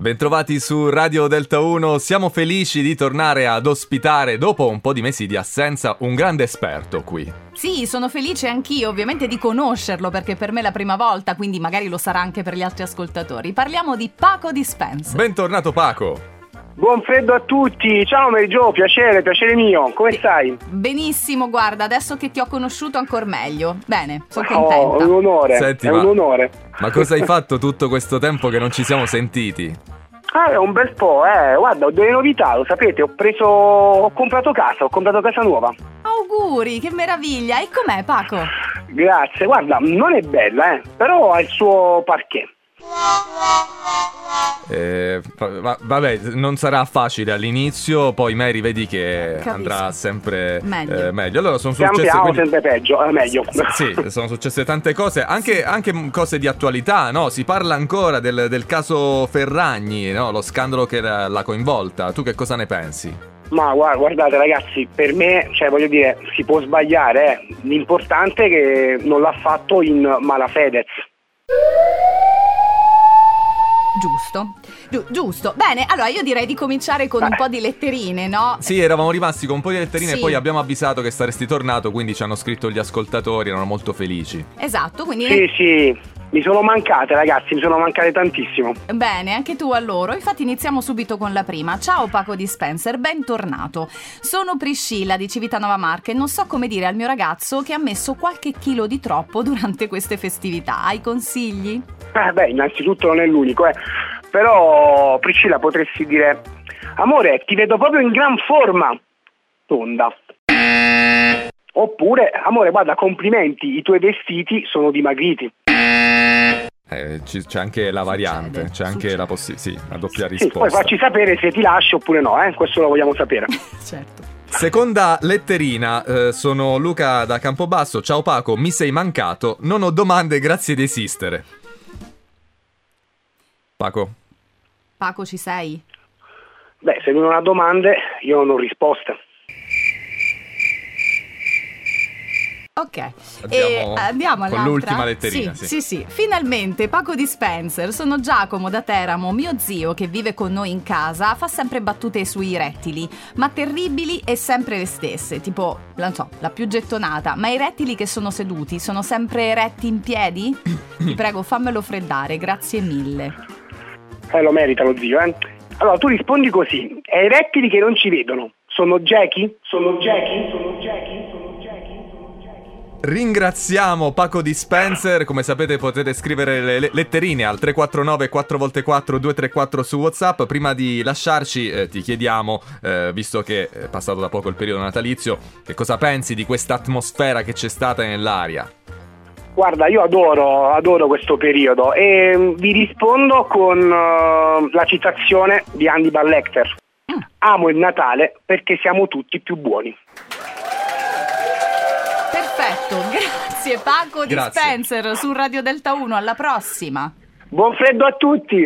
Bentrovati su Radio Delta 1, siamo felici di tornare ad ospitare, dopo un po' di mesi di assenza, un grande esperto qui. Sì, sono felice anch'io ovviamente di conoscerlo perché per me è la prima volta, quindi magari lo sarà anche per gli altri ascoltatori. Parliamo di Paco Dispense. Bentornato Paco! Buon freddo a tutti, ciao Mary Jo, piacere, piacere mio, come stai? Benissimo, guarda, adesso che ti ho conosciuto ancora meglio. Bene, sono Oh, è un onore, Senti, è ma- un onore. Ma cosa hai fatto tutto questo tempo che non ci siamo sentiti? Ah, è un bel po', eh, guarda, ho delle novità, lo sapete, ho preso, ho comprato casa, ho comprato casa nuova. Auguri, che meraviglia! E com'è Paco? Grazie, guarda, non è bella, eh, però ha il suo parquet. Eh, va- va- vabbè, non sarà facile all'inizio, poi Mary vedi che Capisco. andrà sempre Meglio. eh, meglio. Allora sono successe... piano, quindi- sempre peggio, eh, meglio. Sì, sono successe tante cose, anche, anche cose di attualità, no? Si parla ancora del, del caso Ferragni, no? Lo scandalo che l'ha coinvolta. Tu che cosa ne pensi? Ma gua- guardate ragazzi, per me, cioè voglio dire, si può sbagliare, eh. l'importante è che non l'ha fatto in malafedez. Giusto. Giu- giusto. Bene, allora io direi di cominciare con un Beh. po' di letterine, no? Sì, eravamo rimasti con un po' di letterine Sì. e poi abbiamo avvisato che saresti tornato, quindi ci hanno scritto gli ascoltatori, erano molto felici. Esatto, quindi Sì, sì, mi sono mancate ragazzi, mi sono mancate tantissimo. Bene, anche tu a loro. Infatti iniziamo subito con la prima. Ciao Paco Dispenser, bentornato. Sono Priscilla di Civitanova Marche e non so come dire al mio ragazzo che ha messo qualche chilo di troppo durante queste festività. Hai consigli? Eh, beh, innanzitutto non è l'unico, eh. Però, Priscilla, potresti dire: Amore, ti vedo proprio in gran forma. Tonda. Oppure, amore, guarda, complimenti, i tuoi vestiti sono dimagriti. Eh, c'è anche la variante, Succede, c'è anche succede. la possibilità, sì, una doppia Sì, poi risposta. facci sapere se ti lascio oppure no, eh. Questo lo vogliamo sapere. certo. Seconda letterina, eh, sono Luca da Campobasso. Ciao Paco, mi sei mancato, non ho domande, grazie di esistere. Paco, Paco, ci sei? Beh, se non ha domande, io non ho risposte. Ok, Andiamo e andiamo con all'altra. l'ultima letterina, Sì, sì. sì, sì. Finalmente, Paco Dispenser. Sono Giacomo da Teramo, mio zio che vive con noi in casa, fa sempre battute sui rettili, ma terribili e sempre le stesse, tipo, non so, la più gettonata. Ma i rettili che sono seduti sono sempre retti in piedi? Ti prego, fammelo freddare, grazie mille. Eh, lo merita lo zio, eh. Allora, tu rispondi così. E i rettili che non ci vedono, sono Jackie? Sono Jackie? Sono Jackie? Ringraziamo Paco Dispenser. Come sapete potete scrivere le- letterine al 349 4x4 234 su WhatsApp. Prima di lasciarci eh, ti chiediamo, eh, visto che è passato da poco il periodo natalizio, che cosa pensi di questa atmosfera che c'è stata nell'aria? Guarda, io adoro, adoro questo periodo e mm, vi rispondo con eh, la citazione di Hannibal Lecter. Mm. Amo il Natale perché siamo tutti più buoni. Perfetto, grazie Paco Grazie. Dispenser su Radio Delta 1, alla prossima. Buon freddo a tutti!